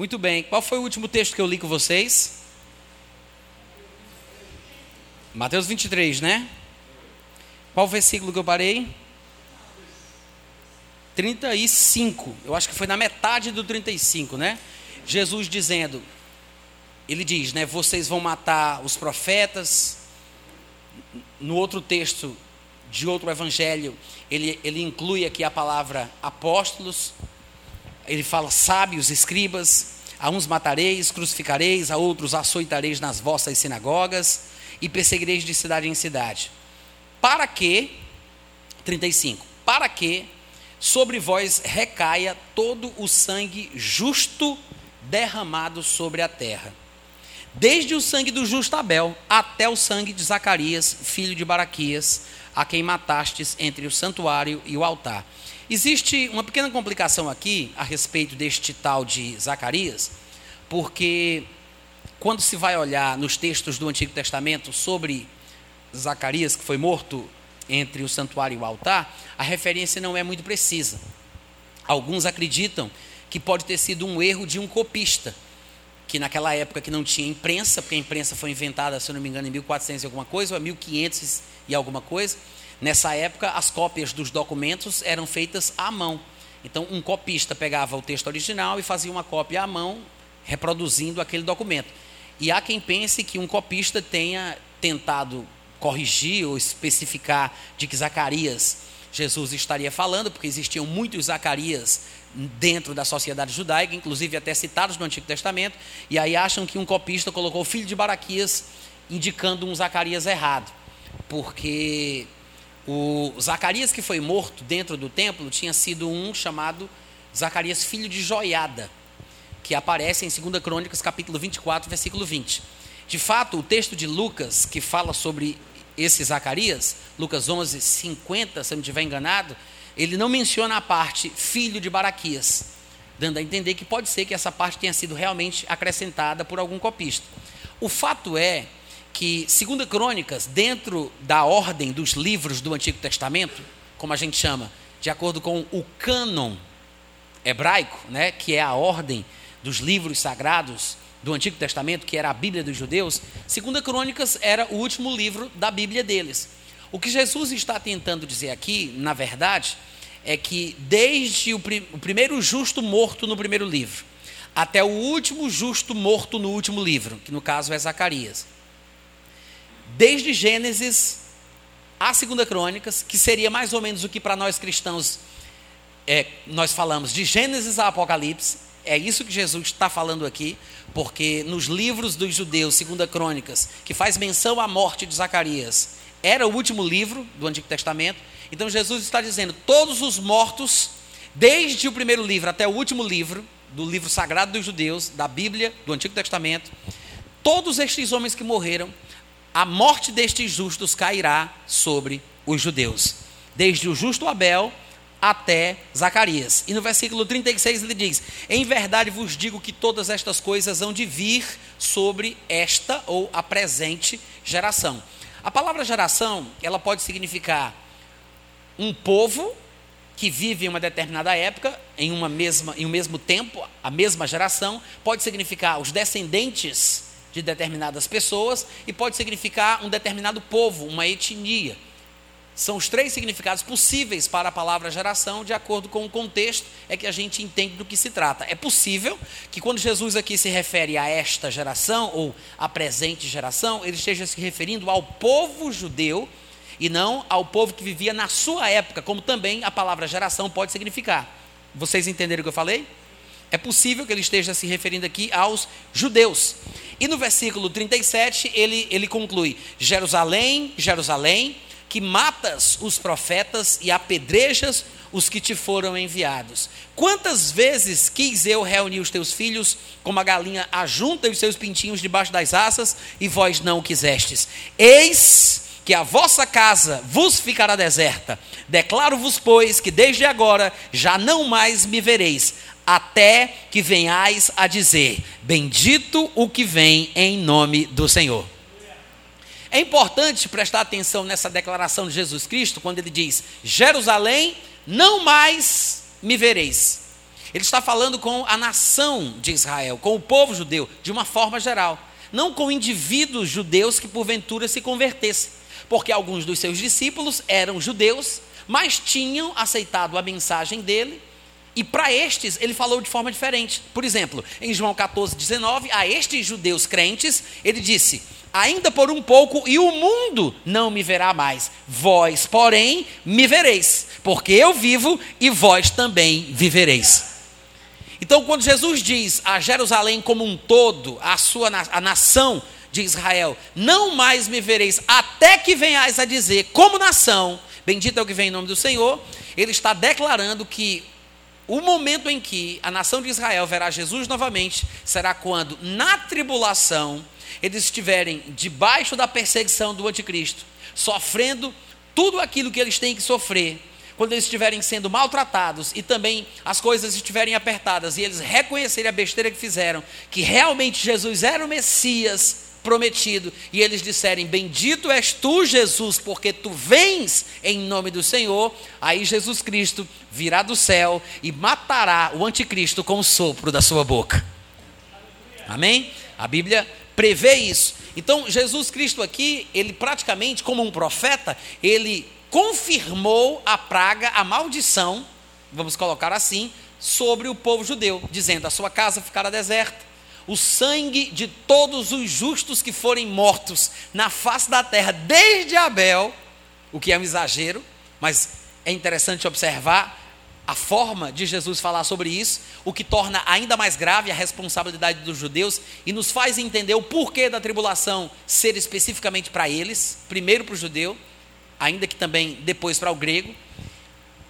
Muito bem. Qual foi o último texto que eu li com vocês? Mateus 23, né? Qual versículo que eu parei? 35. Eu acho que foi na metade do 35, né? Jesus dizendo, ele diz, né? Vocês vão matar os profetas. No outro texto de outro evangelho, ele, ele inclui aqui a palavra apóstolos. Ele fala sábios, escribas. A uns matareis, crucificareis, a outros açoitareis nas vossas sinagogas e perseguireis de cidade em cidade. Para que, 35, para que sobre vós recaia todo o sangue justo derramado sobre a terra. Desde o sangue do justo Abel até o sangue de Zacarias, filho de Baraquias, a quem matastes entre o santuário e o altar. Existe uma pequena complicação aqui a respeito deste tal de Zacarias, porque quando se vai olhar nos textos do Antigo Testamento sobre Zacarias, que foi morto entre o santuário e o altar, a referência não é muito precisa. Alguns acreditam que pode ter sido um erro de um copista, que naquela época que não tinha imprensa, porque a imprensa foi inventada, se eu não me engano, em 1400 e alguma coisa, ou 1500 e alguma coisa. Nessa época, as cópias dos documentos eram feitas à mão. Então, um copista pegava o texto original e fazia uma cópia à mão, reproduzindo aquele documento. E há quem pense que um copista tenha tentado corrigir ou especificar de que Zacarias Jesus estaria falando, porque existiam muitos Zacarias dentro da sociedade judaica, inclusive até citados no Antigo Testamento, e aí acham que um copista colocou o filho de Baraquias indicando um Zacarias errado, porque o Zacarias que foi morto dentro do templo tinha sido um chamado Zacarias filho de Joiada que aparece em 2 Crônicas, capítulo 24, versículo 20. De fato, o texto de Lucas, que fala sobre esse Zacarias, Lucas 11, 50, se eu não estiver enganado, ele não menciona a parte filho de Baraquias, dando a entender que pode ser que essa parte tenha sido realmente acrescentada por algum copista. O fato é que, segundo Crônicas, dentro da ordem dos livros do Antigo Testamento, como a gente chama, de acordo com o cânon hebraico, né, que é a ordem dos livros sagrados do Antigo Testamento, que era a Bíblia dos judeus, Segunda Crônicas era o último livro da Bíblia deles. O que Jesus está tentando dizer aqui, na verdade, é que desde o, o primeiro justo morto no primeiro livro, até o último justo morto no último livro, que no caso é Zacarias. Desde Gênesis a Segunda Crônicas, que seria mais ou menos o que para nós cristãos é, nós falamos de Gênesis a Apocalipse, é isso que Jesus está falando aqui, porque nos livros dos judeus, segunda Crônicas, que faz menção à morte de Zacarias, era o último livro do Antigo Testamento. Então Jesus está dizendo: todos os mortos, desde o primeiro livro até o último livro, do livro sagrado dos judeus, da Bíblia, do Antigo Testamento, todos estes homens que morreram, a morte destes justos cairá sobre os judeus. Desde o justo Abel até Zacarias. E no versículo 36 ele diz: Em verdade vos digo que todas estas coisas hão de vir sobre esta ou a presente geração. A palavra geração, ela pode significar um povo que vive em uma determinada época, em uma mesma em um mesmo tempo, a mesma geração, pode significar os descendentes de determinadas pessoas e pode significar um determinado povo, uma etnia. São os três significados possíveis para a palavra geração, de acordo com o contexto, é que a gente entende do que se trata. É possível que quando Jesus aqui se refere a esta geração, ou a presente geração, ele esteja se referindo ao povo judeu e não ao povo que vivia na sua época, como também a palavra geração pode significar. Vocês entenderam o que eu falei? É possível que ele esteja se referindo aqui aos judeus. E no versículo 37, ele, ele conclui: Jerusalém, Jerusalém que matas os profetas e apedrejas os que te foram enviados. Quantas vezes quis eu reunir os teus filhos, como a galinha ajunta os seus pintinhos debaixo das asas, e vós não o quisestes? Eis que a vossa casa vos ficará deserta. Declaro-vos, pois, que desde agora já não mais me vereis, até que venhais a dizer: Bendito o que vem em nome do Senhor. É importante prestar atenção nessa declaração de Jesus Cristo, quando ele diz: Jerusalém, não mais me vereis. Ele está falando com a nação de Israel, com o povo judeu, de uma forma geral. Não com indivíduos judeus que porventura se convertessem. Porque alguns dos seus discípulos eram judeus, mas tinham aceitado a mensagem dele. E para estes, ele falou de forma diferente. Por exemplo, em João 14, 19, a estes judeus crentes, ele disse: Ainda por um pouco, e o mundo não me verá mais. Vós, porém, me vereis, porque eu vivo e vós também vivereis. Então, quando Jesus diz a Jerusalém como um todo, a sua a nação de Israel, não mais me vereis, até que venhais a dizer, como nação, bendito é o que vem em nome do Senhor, ele está declarando que o momento em que a nação de Israel verá Jesus novamente será quando, na tribulação, eles estiverem debaixo da perseguição do anticristo, sofrendo tudo aquilo que eles têm que sofrer, quando eles estiverem sendo maltratados e também as coisas estiverem apertadas e eles reconhecerem a besteira que fizeram, que realmente Jesus era o Messias prometido, e eles disserem: Bendito és tu, Jesus, porque tu vens em nome do Senhor, aí Jesus Cristo virá do céu e matará o anticristo com o sopro da sua boca. Amém? A Bíblia prevê isso. Então, Jesus Cristo aqui, ele praticamente, como um profeta, ele confirmou a praga, a maldição, vamos colocar assim, sobre o povo judeu, dizendo: a sua casa ficará deserta, o sangue de todos os justos que forem mortos na face da terra, desde Abel, o que é um exagero, mas é interessante observar a forma de Jesus falar sobre isso, o que torna ainda mais grave a responsabilidade dos judeus e nos faz entender o porquê da tribulação ser especificamente para eles, primeiro para o judeu, ainda que também depois para o grego.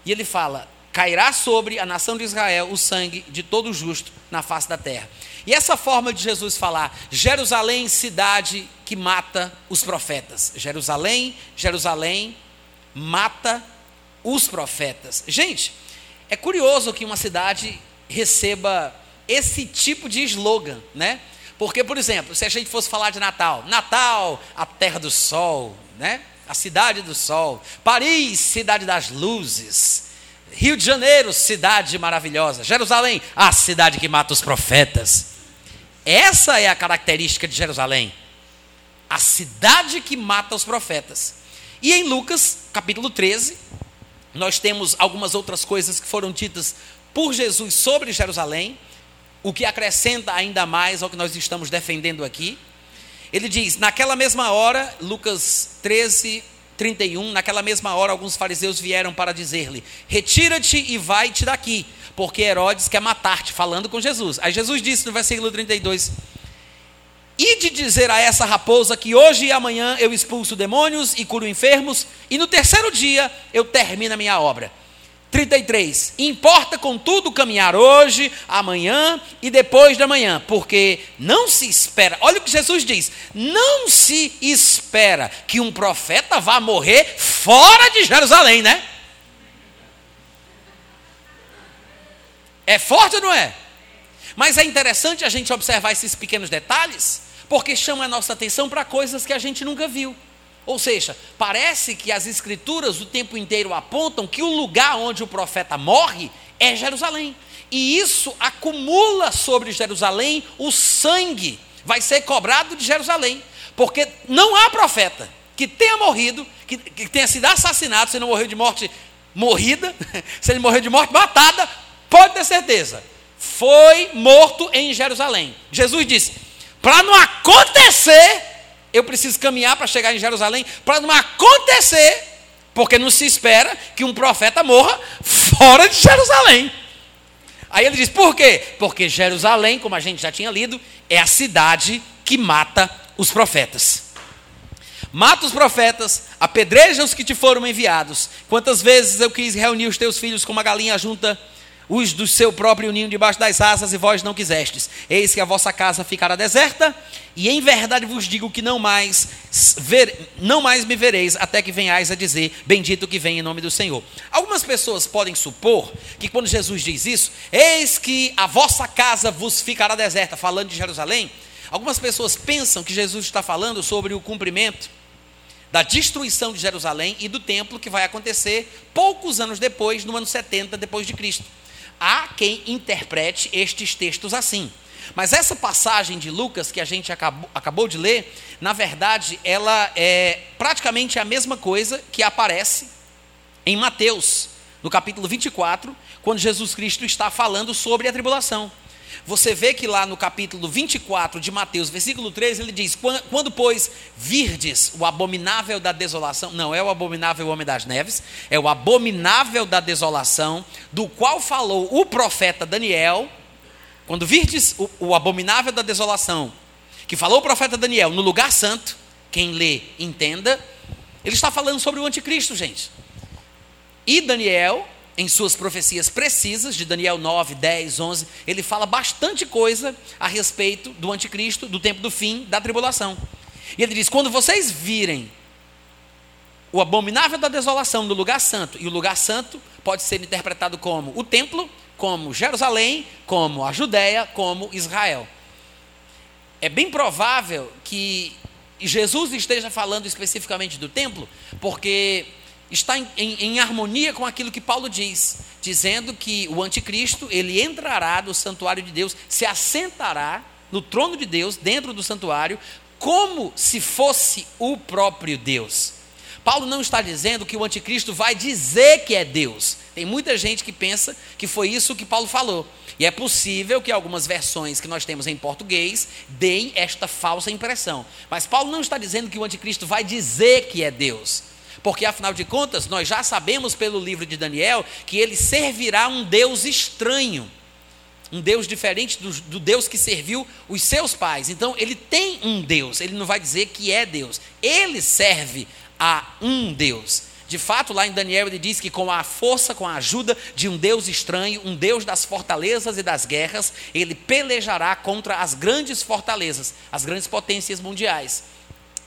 E ele fala: cairá sobre a nação de Israel o sangue de todo justo na face da terra. E essa forma de Jesus falar, Jerusalém, cidade que mata os profetas. Jerusalém, Jerusalém, mata os profetas. Gente, é curioso que uma cidade receba esse tipo de slogan, né? Porque, por exemplo, se a gente fosse falar de Natal, Natal, a terra do sol, né? A cidade do sol. Paris, cidade das luzes. Rio de Janeiro, cidade maravilhosa. Jerusalém, a cidade que mata os profetas. Essa é a característica de Jerusalém. A cidade que mata os profetas. E em Lucas, capítulo 13, nós temos algumas outras coisas que foram ditas por Jesus sobre Jerusalém, o que acrescenta ainda mais ao que nós estamos defendendo aqui. Ele diz: naquela mesma hora, Lucas 13, 31, naquela mesma hora, alguns fariseus vieram para dizer-lhe: Retira-te e vai-te daqui, porque Herodes quer matar-te, falando com Jesus. Aí Jesus disse no versículo 32: e de dizer a essa raposa que hoje e amanhã eu expulso demônios e curo enfermos, e no terceiro dia eu termino a minha obra. 33. Importa, contudo, caminhar hoje, amanhã e depois da manhã, porque não se espera, olha o que Jesus diz: não se espera que um profeta vá morrer fora de Jerusalém, né? É forte ou não é? Mas é interessante a gente observar esses pequenos detalhes, porque chama a nossa atenção para coisas que a gente nunca viu. Ou seja, parece que as escrituras o tempo inteiro apontam que o lugar onde o profeta morre é Jerusalém. E isso acumula sobre Jerusalém o sangue, vai ser cobrado de Jerusalém, porque não há profeta que tenha morrido, que, que tenha sido assassinado, se não morreu de morte morrida, se ele morreu de morte matada, pode ter certeza, foi morto em Jerusalém. Jesus disse: para não acontecer, eu preciso caminhar para chegar em Jerusalém, para não acontecer, porque não se espera que um profeta morra fora de Jerusalém. Aí ele diz: por quê? Porque Jerusalém, como a gente já tinha lido, é a cidade que mata os profetas. Mata os profetas, apedreja os que te foram enviados. Quantas vezes eu quis reunir os teus filhos como uma galinha junta os do seu próprio ninho debaixo das asas, e vós não quisestes. Eis que a vossa casa ficará deserta, e em verdade vos digo que não mais, ver, não mais me vereis, até que venhais a dizer, bendito que vem em nome do Senhor. Algumas pessoas podem supor que quando Jesus diz isso, eis que a vossa casa vos ficará deserta, falando de Jerusalém, algumas pessoas pensam que Jesus está falando sobre o cumprimento da destruição de Jerusalém e do templo que vai acontecer poucos anos depois, no ano 70 depois de Cristo. Há quem interprete estes textos assim. Mas essa passagem de Lucas que a gente acabou, acabou de ler, na verdade, ela é praticamente a mesma coisa que aparece em Mateus, no capítulo 24, quando Jesus Cristo está falando sobre a tribulação. Você vê que lá no capítulo 24 de Mateus, versículo 13, ele diz: Quando, pois, virdes o abominável da desolação, não é o abominável homem das neves, é o abominável da desolação, do qual falou o profeta Daniel, quando virdes o, o abominável da desolação, que falou o profeta Daniel no lugar santo, quem lê, entenda, ele está falando sobre o anticristo, gente. E Daniel, em suas profecias precisas, de Daniel 9, 10, 11, ele fala bastante coisa a respeito do anticristo, do tempo do fim, da tribulação. E ele diz: quando vocês virem o abominável da desolação no lugar santo, e o lugar santo pode ser interpretado como o templo, como Jerusalém, como a Judéia, como Israel. É bem provável que Jesus esteja falando especificamente do templo, porque está em, em, em, harmonia com aquilo que Paulo diz, dizendo que o anticristo, ele entrará no santuário de Deus, se assentará no trono de Deus, dentro do santuário, como se fosse o próprio Deus. Paulo não está dizendo que o anticristo vai dizer que é Deus. Tem muita gente que pensa que foi isso que Paulo falou. E é possível que algumas versões que nós temos em português deem esta falsa impressão. Mas Paulo não está dizendo que o anticristo vai dizer que é Deus. Porque afinal de contas, nós já sabemos pelo livro de Daniel que ele servirá um Deus estranho, um Deus diferente do, do, Deus que serviu os seus pais. Então, ele tem um Deus, ele não vai dizer que é Deus, ele serve a um Deus. De fato, lá em Daniel ele diz que com a força, com a ajuda de um Deus estranho, um Deus das fortalezas e das guerras, ele pelejará contra as grandes fortalezas, as grandes potências mundiais.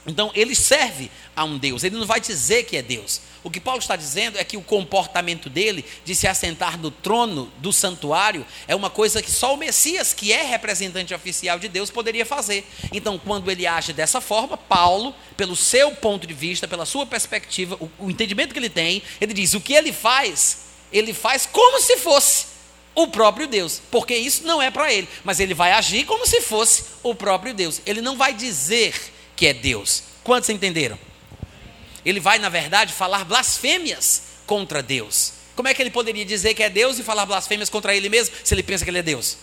Então, ele serve a um Deus, ele não vai dizer que é Deus. O que Paulo está dizendo é que o comportamento dele de se assentar no trono do santuário é uma coisa que só o Messias, que é representante oficial de Deus, poderia fazer. Então, quando ele age dessa forma, Paulo, pelo seu ponto de vista, pela sua perspectiva, o, o entendimento que ele tem, ele diz: o que ele faz, ele faz como se fosse o próprio Deus, porque isso não é para ele, mas ele vai agir como se fosse o próprio Deus. Ele não vai dizer que é Deus. Quantos entenderam? Ele vai, na verdade, falar blasfêmias contra Deus. Como é que ele poderia dizer que é Deus e falar blasfêmias contra ele mesmo, se ele pensa que ele é Deus?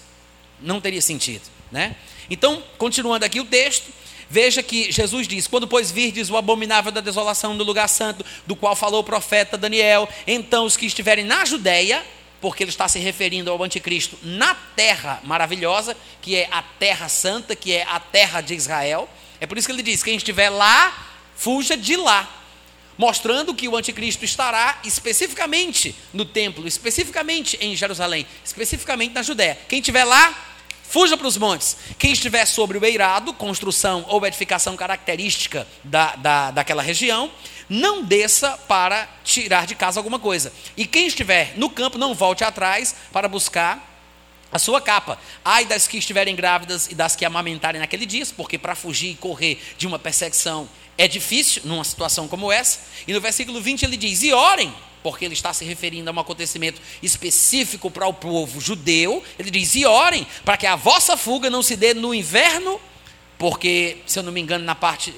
Não teria sentido, né? Então, continuando aqui o texto, veja que Jesus diz: Quando, pois, virdes o abominável da desolação do lugar santo, do qual falou o profeta Daniel, então os que estiverem na Judéia, porque ele está se referindo ao anticristo na terra maravilhosa, que é a terra santa, que é a terra de Israel, é por isso que ele diz: quem estiver lá, fuja de lá. Mostrando que o anticristo estará especificamente no templo, especificamente em Jerusalém, especificamente na Judéia. Quem estiver lá, fuja para os montes. Quem estiver sobre o eirado, construção ou edificação característica da, da, daquela região, não desça para tirar de casa alguma coisa. E quem estiver no campo, não volte atrás para buscar a sua capa. Ai das que estiverem grávidas e das que amamentarem naquele dia, porque para fugir e correr de uma perseguição é difícil numa situação como essa. E no versículo 20 ele diz: E orem, porque ele está se referindo a um acontecimento específico para o povo judeu. Ele diz: E orem, para que a vossa fuga não se dê no inverno, porque, se eu não me engano, na parte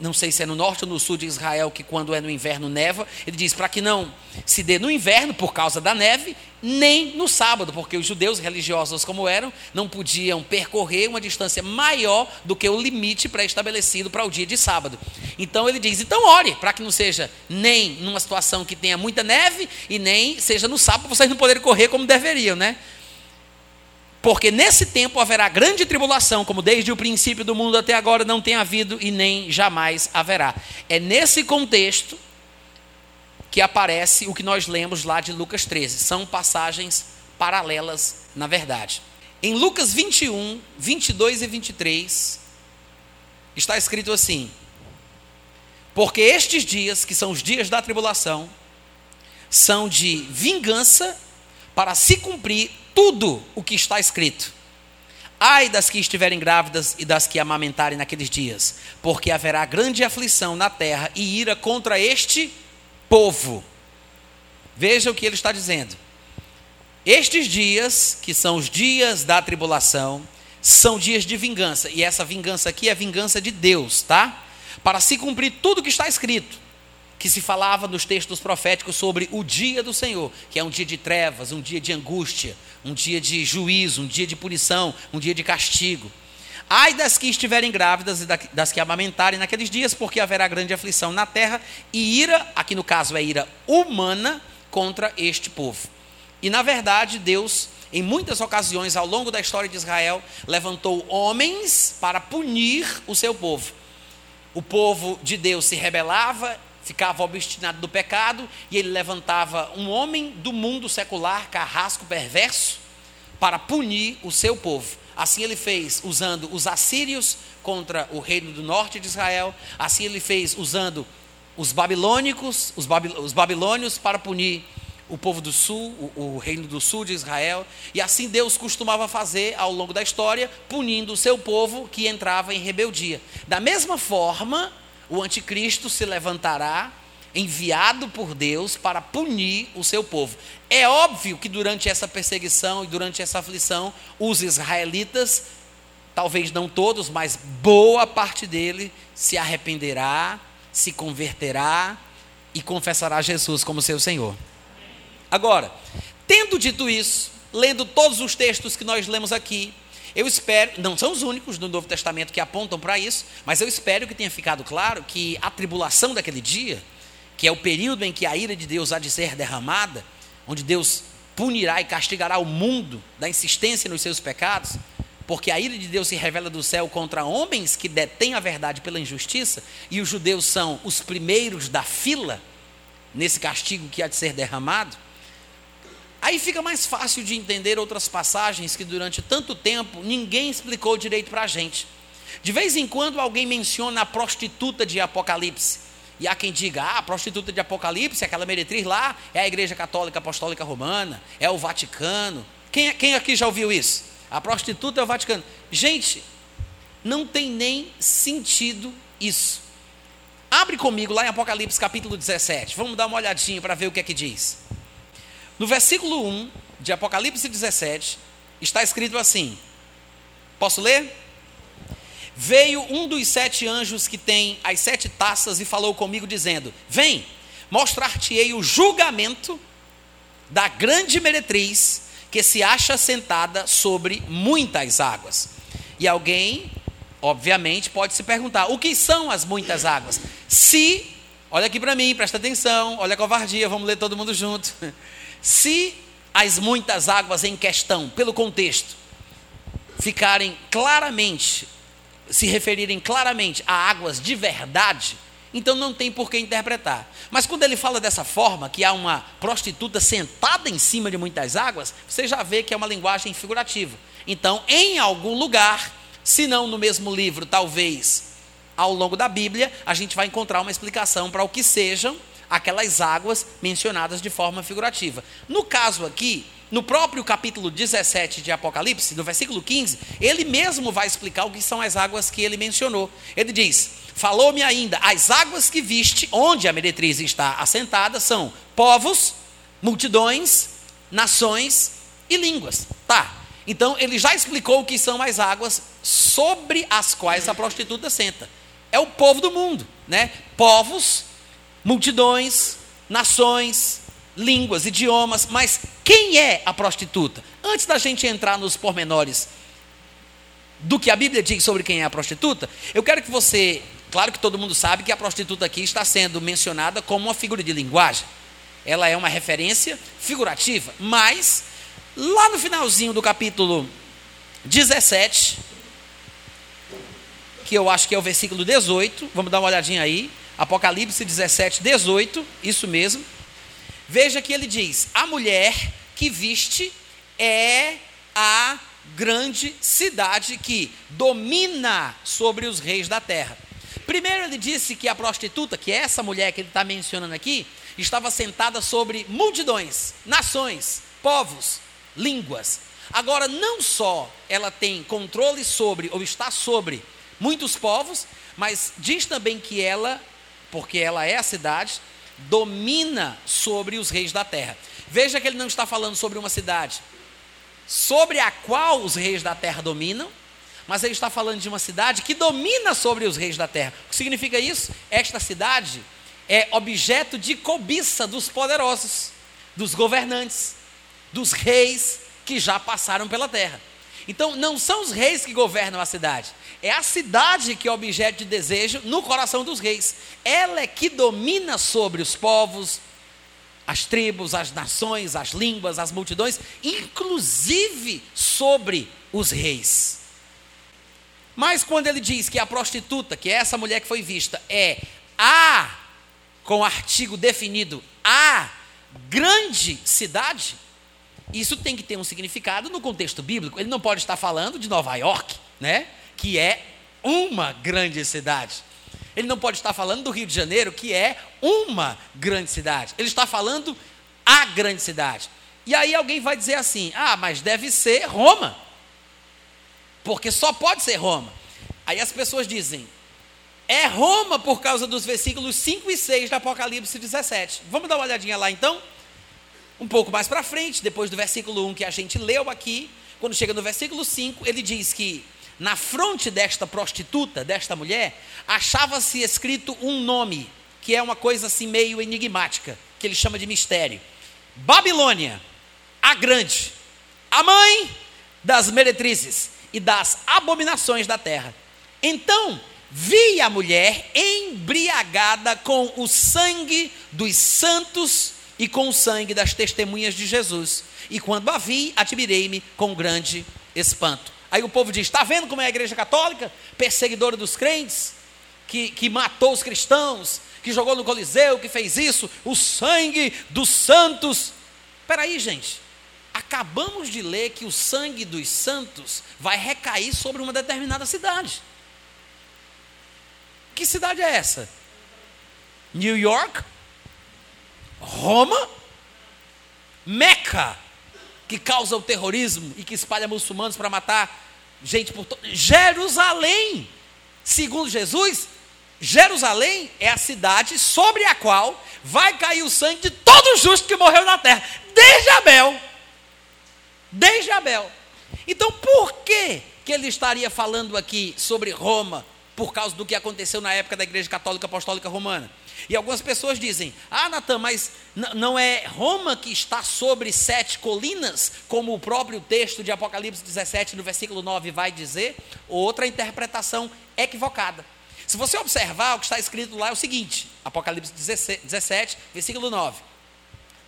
não sei se é no norte ou no sul de Israel, que quando é no inverno neva, ele diz para que não se dê no inverno por causa da neve, nem no sábado, porque os judeus religiosos como eram, não podiam percorrer uma distância maior do que o limite pré-estabelecido para o dia de sábado. Então ele diz: então ore, para que não seja nem numa situação que tenha muita neve e nem seja no sábado, vocês não poderem correr como deveriam, né? Porque nesse tempo haverá grande tribulação, como desde o princípio do mundo até agora não tem havido e nem jamais haverá. É nesse contexto que aparece o que nós lemos lá de Lucas 13. São passagens paralelas, na verdade. Em Lucas 21, 22 e 23, está escrito assim: Porque estes dias, que são os dias da tribulação, são de vingança para se cumprir tudo o que está escrito. Ai das que estiverem grávidas e das que amamentarem naqueles dias, porque haverá grande aflição na terra e ira contra este povo. Veja o que ele está dizendo. Estes dias, que são os dias da tribulação, são dias de vingança. E essa vingança aqui é vingança de Deus, tá? Para se cumprir tudo que está escrito, que se falava nos textos proféticos sobre o dia do Senhor, que é um dia de trevas, um dia de angústia, um dia de juízo, um dia de punição, um dia de castigo. Ai das que estiverem grávidas e das que amamentarem naqueles dias, porque haverá grande aflição na terra e ira, aqui no caso é ira humana, contra este povo. E na verdade, Deus, em muitas ocasiões ao longo da história de Israel, levantou homens para punir o seu povo. O povo de Deus se rebelava, ficava obstinado do pecado, e ele levantava um homem do mundo secular, carrasco, perverso, para punir o seu povo. Assim ele fez usando os assírios contra o reino do norte de Israel, assim ele fez usando os babilônicos, os, babilônios para punir o povo do sul, o, o, reino do sul de Israel, e assim Deus costumava fazer ao longo da história, punindo o seu povo que entrava em rebeldia. Da mesma forma, o anticristo se levantará, enviado por Deus para punir o seu povo. É óbvio que durante essa perseguição e durante essa aflição, os israelitas, talvez não todos, mas boa parte dele se arrependerá, se converterá e confessará Jesus como seu Senhor. Agora, tendo dito isso, lendo todos os textos que nós lemos aqui, eu espero, não são os únicos do Novo Testamento que apontam para isso, mas eu espero que tenha ficado claro que a tribulação daquele dia, que é o período em que a ira de Deus há de ser derramada, onde Deus punirá e castigará o mundo da insistência nos seus pecados, porque a ira de Deus se revela do céu contra homens que detêm a verdade pela injustiça, e os judeus são os primeiros da fila nesse castigo que há de ser derramado. Aí fica mais fácil de entender outras passagens que durante tanto tempo ninguém explicou direito para a gente. De vez em quando alguém menciona a prostituta de Apocalipse. E há quem diga, ah, a prostituta de Apocalipse, aquela meretriz lá, é a Igreja Católica Apostólica Romana, é o Vaticano. Quem, quem aqui já ouviu isso? A prostituta é o Vaticano. Gente, não tem nem sentido isso. Abre comigo lá em Apocalipse capítulo 17. Vamos dar uma olhadinha para ver o que é que diz. No versículo 1 de Apocalipse 17, está escrito assim: Posso ler? Veio um dos sete anjos que tem as sete taças e falou comigo, dizendo: Vem, mostrar-te-ei o julgamento da grande meretriz que se acha sentada sobre muitas águas. E alguém, obviamente, pode se perguntar: o que são as muitas águas? Se, olha aqui para mim, presta atenção, olha a covardia, vamos ler todo mundo junto. Se as muitas águas em questão, pelo contexto, ficarem claramente, se referirem claramente a águas de verdade, então não tem por que interpretar. Mas quando ele fala dessa forma, que há uma prostituta sentada em cima de muitas águas, você já vê que é uma linguagem figurativa. Então, em algum lugar, se não no mesmo livro, talvez ao longo da Bíblia, a gente vai encontrar uma explicação para o que sejam aquelas águas mencionadas de forma figurativa. No caso aqui, no próprio capítulo 17 de Apocalipse, no versículo 15, ele mesmo vai explicar o que são as águas que ele mencionou. Ele diz: Falou-me ainda, as águas que viste, onde a meretriz está assentada, são povos, multidões, nações e línguas. Tá. Então ele já explicou o que são as águas sobre as quais a prostituta senta. É o povo do mundo, né? Povos, multidões, nações, línguas, idiomas, mas quem é a prostituta? Antes da gente entrar nos pormenores do que a Bíblia diz sobre quem é a prostituta, eu quero que você, claro que todo mundo sabe que a prostituta aqui está sendo mencionada como uma figura de linguagem. Ela é uma referência figurativa, mas lá no finalzinho do capítulo 17, que eu acho que é o versículo 18, vamos dar uma olhadinha aí. Apocalipse 17, 18, isso mesmo. Veja que ele diz: A mulher que viste é a grande cidade que domina sobre os reis da terra. Primeiro ele disse que a prostituta, que é essa mulher que ele está mencionando aqui, estava sentada sobre multidões, nações, povos, línguas. Agora, não só ela tem controle sobre, ou está sobre, muitos povos, mas diz também que ela porque ela é a cidade, domina sobre os reis da terra. Veja que ele não está falando sobre uma cidade sobre a qual os reis da terra dominam, mas ele está falando de uma cidade que domina sobre os reis da terra. O que significa isso? Esta cidade é objeto de cobiça dos poderosos, dos governantes, dos reis que já passaram pela terra. Então, não são os reis que governam a cidade, é a cidade que é objeto de desejo no coração dos reis. Ela é que domina sobre os povos, as tribos, as nações, as línguas, as multidões, inclusive sobre os reis. Mas quando ele diz que a prostituta, que é essa mulher que foi vista, é a, com artigo definido, a grande cidade, isso tem que ter um significado no contexto bíblico. Ele não pode estar falando de Nova York, né? Que é uma grande cidade. Ele não pode estar falando do Rio de Janeiro, que é uma grande cidade. Ele está falando a grande cidade. E aí alguém vai dizer assim: ah, mas deve ser Roma. Porque só pode ser Roma. Aí as pessoas dizem: é Roma por causa dos versículos 5 e 6 do Apocalipse 17. Vamos dar uma olhadinha lá então? Um pouco mais para frente, depois do versículo 1 que a gente leu aqui, quando chega no versículo 5, ele diz que na fronte desta prostituta, desta mulher, achava-se escrito um nome, que é uma coisa assim meio enigmática, que ele chama de mistério: Babilônia, a grande, a mãe das meretrizes e das abominações da terra. Então, vi a mulher embriagada com o sangue dos santos e com o sangue das testemunhas de Jesus. E quando a vi, admirei-me com grande espanto. Aí o povo diz: está vendo como é a igreja católica? Perseguidora dos crentes, que, que matou os cristãos, que jogou no Coliseu, que fez isso, o sangue dos santos. Espera aí, gente. Acabamos de ler que o sangue dos santos vai recair sobre uma determinada cidade. Que cidade é essa? New York? Roma? Meca? Que causa o terrorismo e que espalha muçulmanos para matar gente por todo. Jerusalém, segundo Jesus, Jerusalém é a cidade sobre a qual vai cair o sangue de todo justo que morreu na terra, desde Abel. Desde Abel. Então, por que, que ele estaria falando aqui sobre Roma, por causa do que aconteceu na época da Igreja Católica Apostólica Romana? E algumas pessoas dizem: Ah, Natan, mas não é Roma que está sobre sete colinas, como o próprio texto de Apocalipse 17, no versículo 9, vai dizer? Outra interpretação equivocada. Se você observar, o que está escrito lá é o seguinte: Apocalipse 17, versículo 9.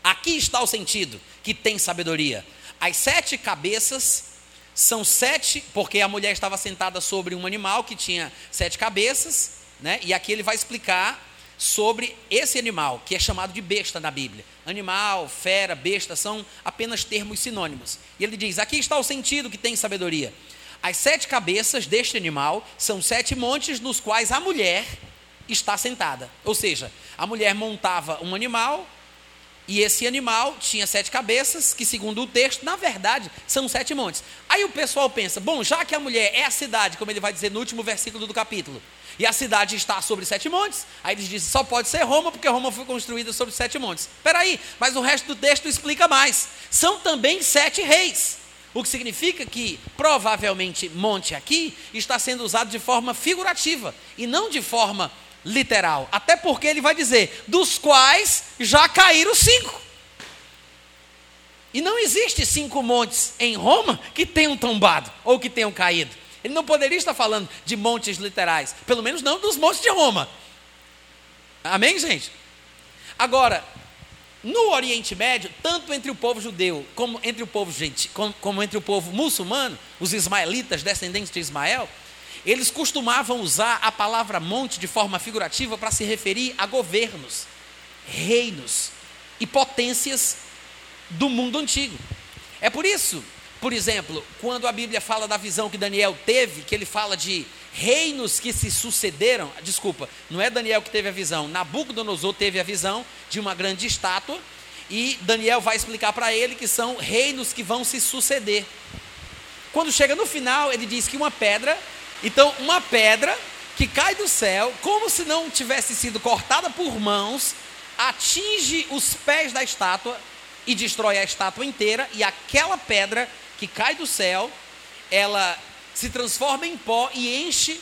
Aqui está o sentido que tem sabedoria. As sete cabeças são sete, porque a mulher estava sentada sobre um animal que tinha sete cabeças, né? E aqui ele vai explicar sobre esse animal, que é chamado de besta na Bíblia. Animal, fera, besta são apenas termos sinônimos. E ele diz: aqui está o sentido que tem sabedoria. As sete cabeças deste animal são sete montes nos quais a mulher está sentada. Ou seja, a mulher montava um animal e esse animal tinha sete cabeças, que segundo o texto, na verdade, são sete montes. Aí o pessoal pensa: bom, já que a mulher é a cidade, como ele vai dizer no último versículo do capítulo, e a cidade está sobre sete montes. Aí eles dizem, só pode ser Roma, porque Roma foi construída sobre sete montes. Espera aí, mas o resto do texto explica mais. São também sete reis. O que significa que, provavelmente, monte aqui está sendo usado de forma figurativa e não de forma literal. Até porque ele vai dizer, dos quais já caíram cinco. E não existe cinco montes em Roma que tenham tombado ou que tenham caído. Ele não poderia estar falando de montes literais, pelo menos não dos montes de Roma. Amém, gente? Agora, no Oriente Médio, tanto entre o povo judeu como entre o povo gente, como, como entre o povo muçulmano, os ismaelitas, descendentes de Ismael, eles costumavam usar a palavra monte de forma figurativa para se referir a governos, reinos e potências do mundo antigo. É por isso por exemplo, quando a Bíblia fala da visão que Daniel teve, que ele fala de reinos que se sucederam, desculpa, não é Daniel que teve a visão, Nabucodonosor teve a visão de uma grande estátua, e Daniel vai explicar para ele que são reinos que vão se suceder. Quando chega no final, ele diz que uma pedra, então uma pedra que cai do céu, como se não tivesse sido cortada por mãos, atinge os pés da estátua e destrói a estátua inteira, e aquela pedra que cai do céu, ela se transforma em pó e enche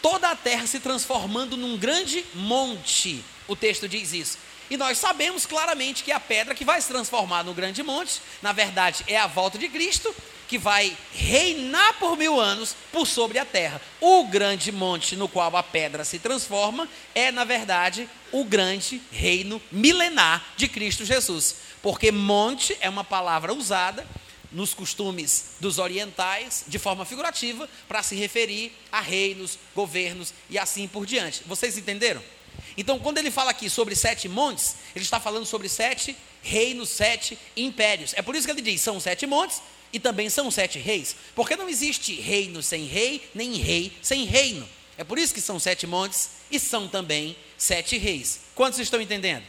toda a terra, se transformando num grande monte. O texto diz isso. E nós sabemos claramente que a pedra que vai se transformar no grande monte, na verdade, é a volta de Cristo, que vai reinar por mil anos por sobre a terra. O grande monte no qual a pedra se transforma é, na verdade, o grande reino milenar de Cristo Jesus. Porque monte é uma palavra usada nos costumes dos orientais, de forma figurativa, para se referir a reinos, governos e assim por diante. Vocês entenderam? Então, quando ele fala aqui sobre sete montes, ele está falando sobre sete reinos, sete impérios. É por isso que ele diz: são sete montes e também são sete reis. Porque não existe reino sem rei, nem rei sem reino. É por isso que são sete montes e são também sete reis. Quantos estão entendendo?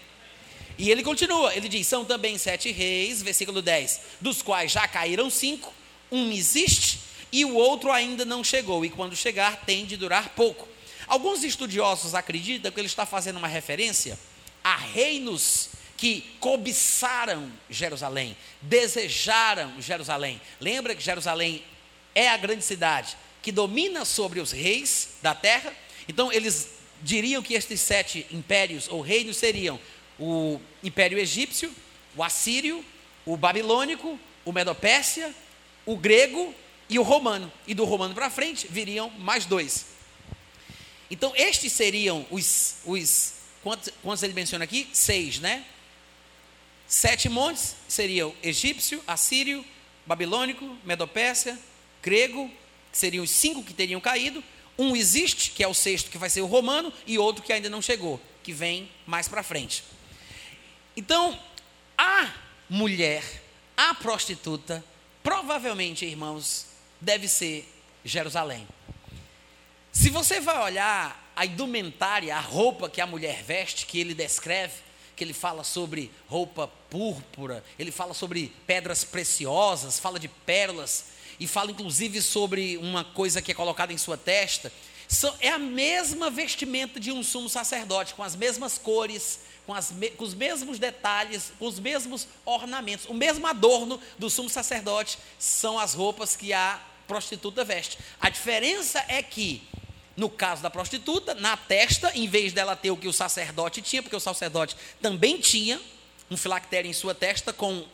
E ele continua, ele diz: são também sete reis, versículo 10, dos quais já caíram cinco, um existe e o outro ainda não chegou, e quando chegar tem de durar pouco. Alguns estudiosos acreditam que ele está fazendo uma referência a reinos que cobiçaram Jerusalém, desejaram Jerusalém. Lembra que Jerusalém é a grande cidade que domina sobre os reis da terra? Então eles diriam que estes sete impérios ou reinos seriam o império egípcio, o assírio, o babilônico, o medopérsia, o grego e o romano. E do romano para frente viriam mais dois. Então, estes seriam os. os quantos, quantos ele menciona aqui? Seis, né? Sete montes seriam egípcio, assírio, babilônico, medopérsia, grego, que seriam os cinco que teriam caído. Um existe, que é o sexto, que vai ser o romano, e outro que ainda não chegou, que vem mais para frente. Então, a mulher, a prostituta, provavelmente, irmãos, deve ser Jerusalém. Se você vai olhar a indumentária, a roupa que a mulher veste, que ele descreve, que ele fala sobre roupa púrpura, ele fala sobre pedras preciosas, fala de pérolas, e fala inclusive sobre uma coisa que é colocada em sua testa. É a mesma vestimenta de um sumo sacerdote, com as mesmas cores, com, as, com os mesmos detalhes, com os mesmos ornamentos, o mesmo adorno do sumo sacerdote são as roupas que a prostituta veste. A diferença é que, no caso da prostituta, na testa, em vez dela ter o que o sacerdote tinha, porque o sacerdote também tinha um filactério em sua testa com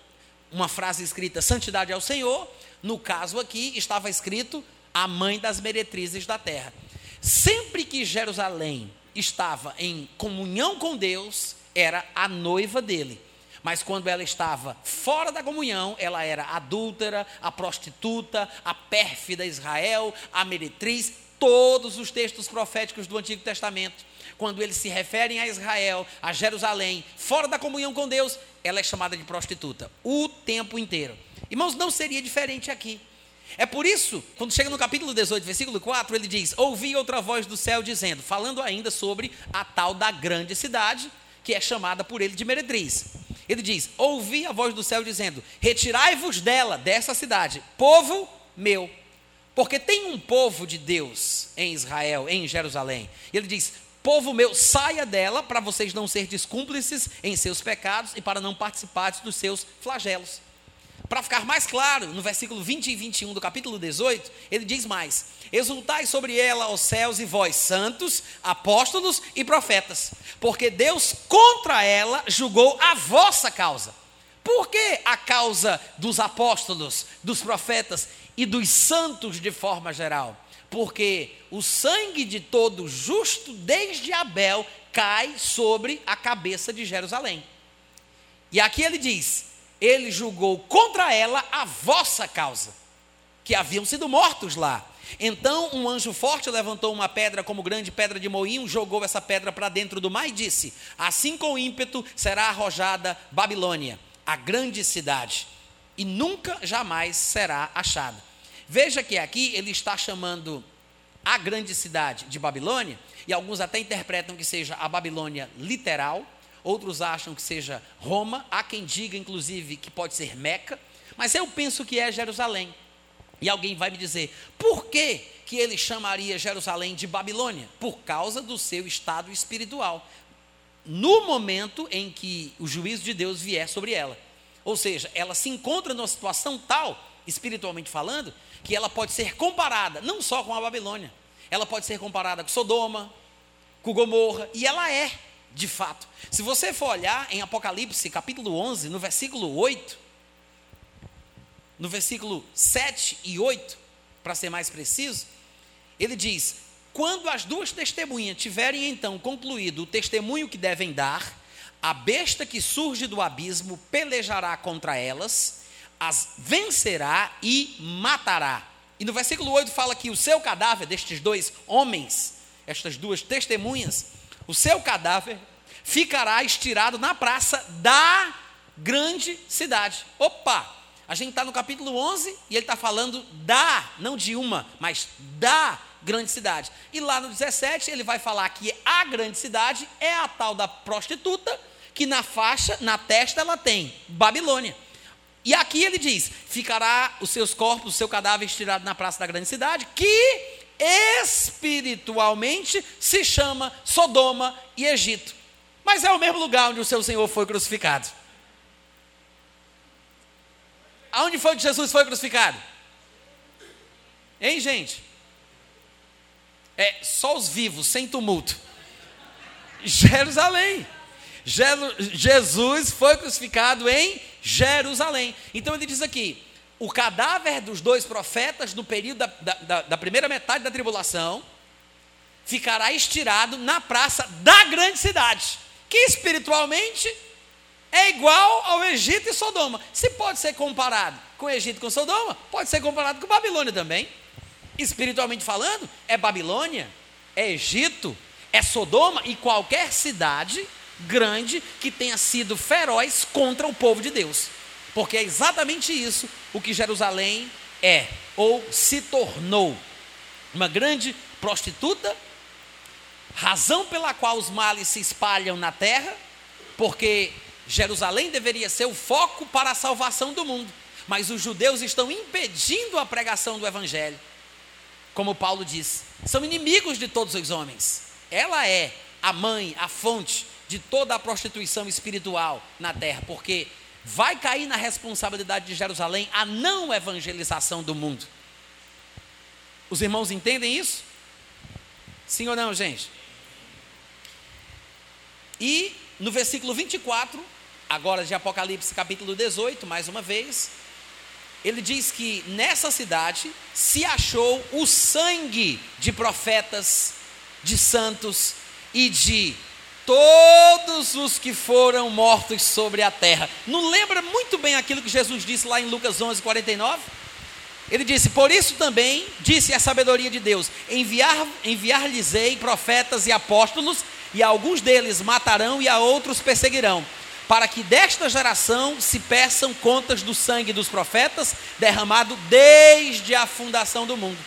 uma frase escrita Santidade ao Senhor, no caso aqui estava escrito a mãe das meretrizes da terra. Sempre que Jerusalém estava em comunhão com Deus, era a noiva dele. Mas quando ela estava fora da comunhão, ela era adúltera, a prostituta, a pérfida Israel, a meretriz, todos os textos proféticos do Antigo Testamento, quando eles se referem a Israel, a Jerusalém, fora da comunhão com Deus, ela é chamada de prostituta o tempo inteiro. Irmãos, não seria diferente aqui. É por isso, quando chega no capítulo 18, versículo 4, ele diz: Ouvi outra voz do céu dizendo, falando ainda sobre a tal da grande cidade, que é chamada por ele de meretriz. Ele diz: Ouvi a voz do céu dizendo: Retirai-vos dela, dessa cidade, povo meu. Porque tem um povo de Deus em Israel, em Jerusalém. E ele diz: Povo meu, saia dela para vocês não serem descúmplices em seus pecados e para não participarem dos seus flagelos. Para ficar mais claro, no versículo 20 e 21 do capítulo 18, ele diz mais: Exultai sobre ela, os céus e vós, santos, apóstolos e profetas, porque Deus contra ela julgou a vossa causa. Por que a causa dos apóstolos, dos profetas e dos santos de forma geral? Porque o sangue de todo justo, desde Abel, cai sobre a cabeça de Jerusalém. E aqui ele diz: ele julgou contra ela a vossa causa, que haviam sido mortos lá. Então um anjo forte levantou uma pedra como grande pedra de moinho, jogou essa pedra para dentro do mar e disse: Assim com ímpeto será arrojada Babilônia, a grande cidade, e nunca jamais será achada. Veja que aqui ele está chamando a grande cidade de Babilônia, e alguns até interpretam que seja a Babilônia literal, outros acham que seja Roma, há quem diga, inclusive, que pode ser Meca, mas eu penso que é Jerusalém. E alguém vai me dizer, por que, que ele chamaria Jerusalém de Babilônia? Por causa do seu estado espiritual. no momento em que o juízo de Deus vier sobre ela. Ou seja, ela se encontra numa situação tal, espiritualmente falando, que ela pode ser comparada não só com a Babilônia, ela pode ser comparada com Sodoma, com Gomorra, e ela é, de fato. Se você for olhar em Apocalipse, capítulo 11, no versículo 8, no versículo 7 e 8, para ser mais preciso, ele diz: Quando as duas testemunhas tiverem então concluído o testemunho que devem dar, a besta que surge do abismo pelejará contra elas, as vencerá e matará. E no versículo 8 fala que o seu cadáver, destes dois homens, estas duas testemunhas, o seu cadáver ficará estirado na praça da grande cidade. Opa! A gente está no capítulo 11 e ele está falando da, não de uma, mas da grande cidade. E lá no 17 ele vai falar que a grande cidade é a tal da prostituta, que na faixa, na testa, ela tem Babilônia. E aqui ele diz: ficará os seus corpos, o seu cadáver estirado na praça da grande cidade, que espiritualmente se chama Sodoma e Egito. Mas é o mesmo lugar onde o seu Senhor foi crucificado. Aonde foi que Jesus foi crucificado? Hein, gente? É só os vivos, sem tumulto. Jerusalém. Jesus foi crucificado em Jerusalém. Então ele diz aqui: o cadáver dos dois profetas, no período da, da, da primeira metade da tribulação, ficará estirado na praça da grande cidade, que espiritualmente é igual ao Egito e Sodoma. Se pode ser comparado com Egito e com Sodoma, pode ser comparado com Babilônia também. Espiritualmente falando, é Babilônia, é Egito, é Sodoma e qualquer cidade grande que tenha sido feroz contra o povo de Deus. Porque é exatamente isso o que Jerusalém é, ou se tornou. Uma grande prostituta, razão pela qual os males se espalham na terra, porque Jerusalém deveria ser o foco para a salvação do mundo, mas os judeus estão impedindo a pregação do evangelho. Como Paulo diz, são inimigos de todos os homens. Ela é a mãe, a fonte de toda a prostituição espiritual na terra, porque vai cair na responsabilidade de Jerusalém a não evangelização do mundo. Os irmãos entendem isso? Sim ou não, gente? E no versículo 24, agora de Apocalipse capítulo 18, mais uma vez, ele diz que nessa cidade se achou o sangue de profetas, de santos e de todos os que foram mortos sobre a terra. Não lembra muito bem aquilo que Jesus disse lá em Lucas 11, 49? Ele disse: Por isso também disse a sabedoria de Deus: Enviar, enviar-lhes-ei profetas e apóstolos, e alguns deles matarão e a outros perseguirão, para que desta geração se peçam contas do sangue dos profetas derramado desde a fundação do mundo.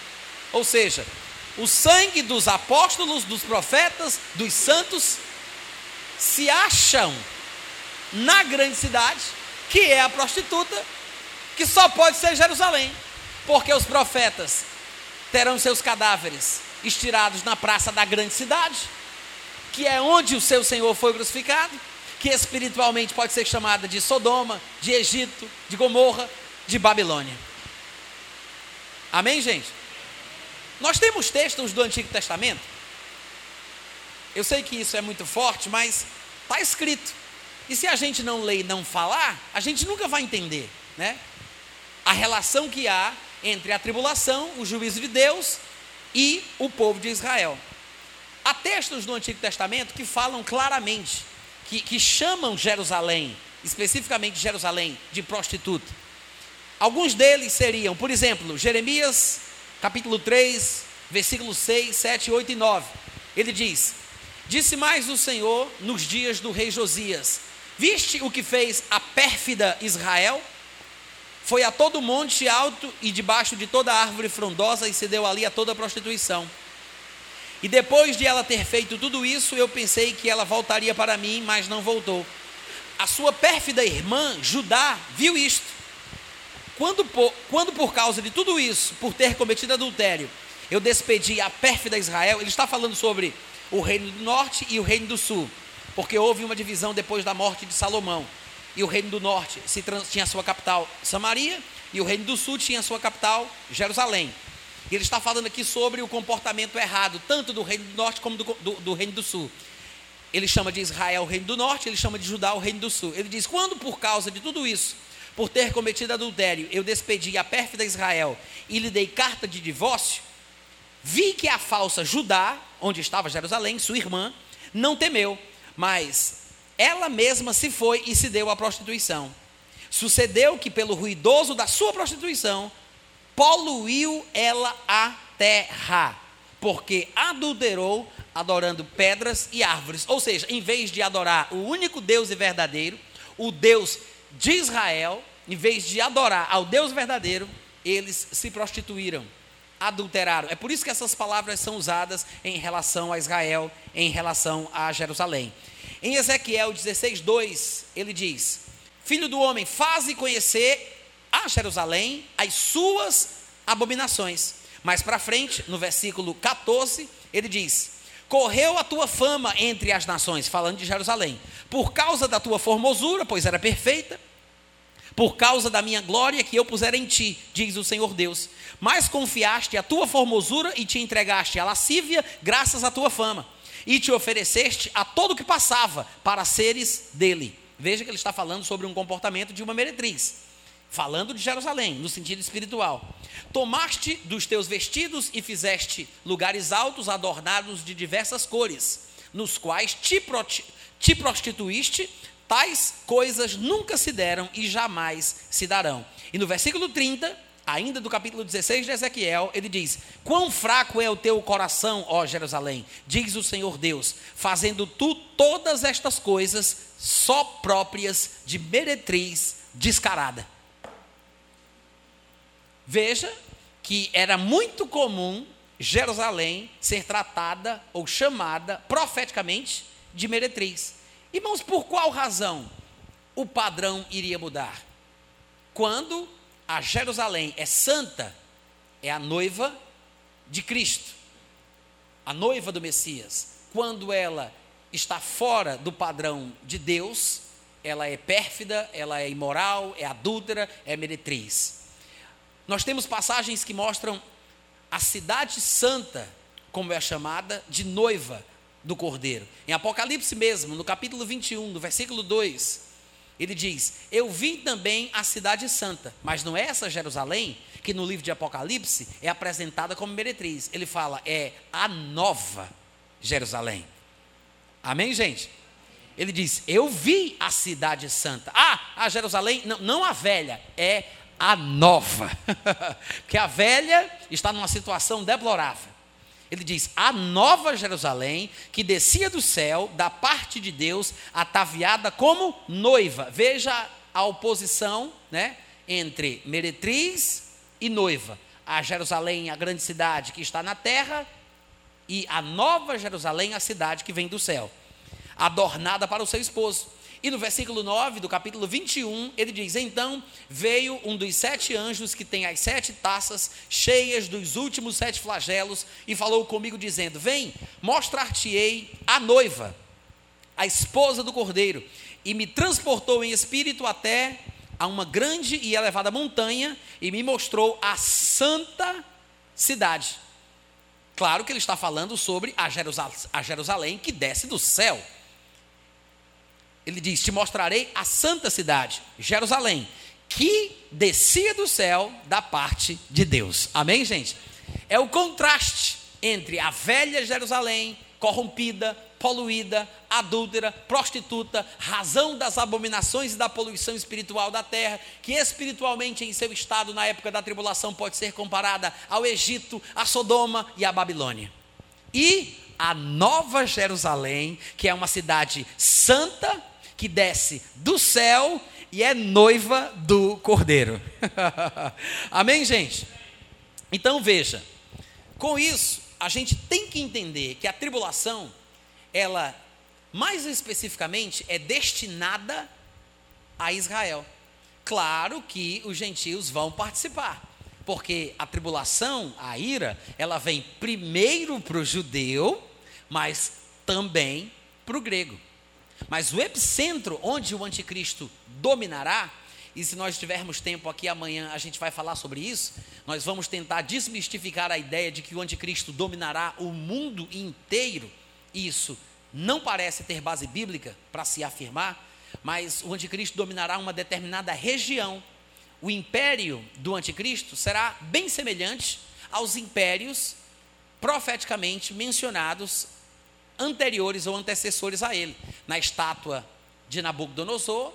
Ou seja, o sangue dos apóstolos, dos profetas, dos santos se acham na grande cidade, que é a prostituta, que só pode ser Jerusalém, porque os profetas terão seus cadáveres estirados na praça da grande cidade, que é onde o seu Senhor foi crucificado, que espiritualmente pode ser chamada de Sodoma, de Egito, de Gomorra, de Babilônia. Amém, gente? Nós temos textos do Antigo Testamento eu sei que isso é muito forte, mas está escrito. E se a gente não ler e não falar, a gente nunca vai entender, né? A relação que há entre a tribulação, o juízo de Deus e o povo de Israel. Há textos do Antigo Testamento que falam claramente, que, que chamam Jerusalém, especificamente Jerusalém, de prostituta. Alguns deles seriam, por exemplo, Jeremias, capítulo 3, versículos 6, 7, 8 e 9. Ele diz: Disse mais o Senhor nos dias do rei Josias: Viste o que fez a pérfida Israel? Foi a todo monte alto e debaixo de toda árvore frondosa e se deu ali a toda prostituição. E depois de ela ter feito tudo isso, eu pensei que ela voltaria para mim, mas não voltou. A sua pérfida irmã, Judá, viu isto. Quando por, quando por causa de tudo isso, por ter cometido adultério, eu despedi a pérfida Israel, ele está falando sobre o reino do norte e o reino do sul. porque houve uma divisão depois da morte de Salomão. E o reino do norte tinha sua capital Samaria, e o reino do sul tinha sua capital Jerusalém. E ele está falando aqui sobre o comportamento errado, tanto do reino do norte como do, do, do reino do sul. Ele chama de Israel o reino do norte, ele chama de Judá o reino do sul. Ele diz: quando por causa de tudo isso, por ter cometido adultério, eu despedi a pérfida Israel e lhe dei carta de divórcio, vi que a falsa Judá, onde estava Jerusalém, sua irmã, não temeu, mas ela mesma se foi e se deu à prostituição. Sucedeu que, pelo ruidoso da sua prostituição, poluiu ela a terra, porque adulterou adorando pedras e árvores. Ou seja, em vez de adorar o único Deus e verdadeiro, o Deus de Israel, em vez de adorar ao Deus verdadeiro, eles se prostituíram, adulteraram. É por isso que essas palavras são usadas em relação a Israel, em relação a Jerusalém. Em Ezequiel 16, 2, ele diz: Filho do homem, faze conhecer a Jerusalém as suas abominações. Mais para frente, no versículo 14, ele diz: Correu a tua fama entre as nações, falando de Jerusalém, por causa da tua formosura, pois era perfeita, por causa da minha glória que eu pusera em ti, diz o Senhor Deus. Mas confiaste a tua formosura e te entregaste à lascívia, graças à tua fama, e te ofereceste a todo que passava para seres dele. Veja que ele está falando sobre um comportamento de uma meretriz falando de Jerusalém, no sentido espiritual. Tomaste dos teus vestidos e fizeste lugares altos adornados de diversas cores, nos quais te, te prostituíste, tais coisas nunca se deram e jamais se darão. E no versículo 30, ainda do capítulo 16 de Ezequiel, ele diz: Quão fraco é o teu coração, ó Jerusalém, diz o Senhor Deus, fazendo tu todas estas coisas só próprias de meretriz descarada. Veja que era muito comum Jerusalém ser tratada ou chamada profeticamente de meretriz. Irmãos, por qual razão o padrão iria mudar? Quando a Jerusalém é santa, é a noiva de Cristo, a noiva do Messias. Quando ela está fora do padrão de Deus, ela é pérfida, ela é imoral, é adúltera, é meretriz. Nós temos passagens que mostram a cidade santa, como é chamada, de noiva do Cordeiro. Em Apocalipse mesmo, no capítulo 21, no versículo 2, ele diz: Eu vi também a cidade santa, mas não é essa Jerusalém que no livro de Apocalipse é apresentada como meretriz. Ele fala, é a nova Jerusalém. Amém, gente? Ele diz: Eu vi a cidade santa. Ah, a Jerusalém, não, não a velha, é a nova. Porque a velha está numa situação deplorável. Ele diz: a nova Jerusalém, que descia do céu, da parte de Deus, ataviada como noiva. Veja a oposição né, entre meretriz e noiva. A Jerusalém, a grande cidade que está na terra, e a nova Jerusalém, a cidade que vem do céu, adornada para o seu esposo. E no versículo 9 do capítulo 21, ele diz: Então veio um dos sete anjos que tem as sete taças cheias dos últimos sete flagelos e falou comigo, dizendo: Vem, mostrar-te-ei a noiva, a esposa do cordeiro. E me transportou em espírito até a uma grande e elevada montanha e me mostrou a santa cidade. Claro que ele está falando sobre a a Jerusalém que desce do céu ele diz: Te mostrarei a santa cidade, Jerusalém, que descia do céu da parte de Deus. Amém, gente? É o contraste entre a velha Jerusalém, corrompida, poluída, adúltera, prostituta, razão das abominações e da poluição espiritual da terra, que espiritualmente em seu estado na época da tribulação pode ser comparada ao Egito, a Sodoma e a Babilônia. E a Nova Jerusalém, que é uma cidade santa, que desce do céu e é noiva do cordeiro. Amém, gente? Então veja, com isso, a gente tem que entender que a tribulação, ela, mais especificamente, é destinada a Israel. Claro que os gentios vão participar, porque a tribulação, a ira, ela vem primeiro para o judeu, mas também para o grego. Mas o epicentro onde o anticristo dominará, e se nós tivermos tempo aqui amanhã, a gente vai falar sobre isso. Nós vamos tentar desmistificar a ideia de que o anticristo dominará o mundo inteiro. Isso não parece ter base bíblica para se afirmar, mas o anticristo dominará uma determinada região. O império do anticristo será bem semelhante aos impérios profeticamente mencionados anteriores ou antecessores a ele. Na estátua de Nabucodonosor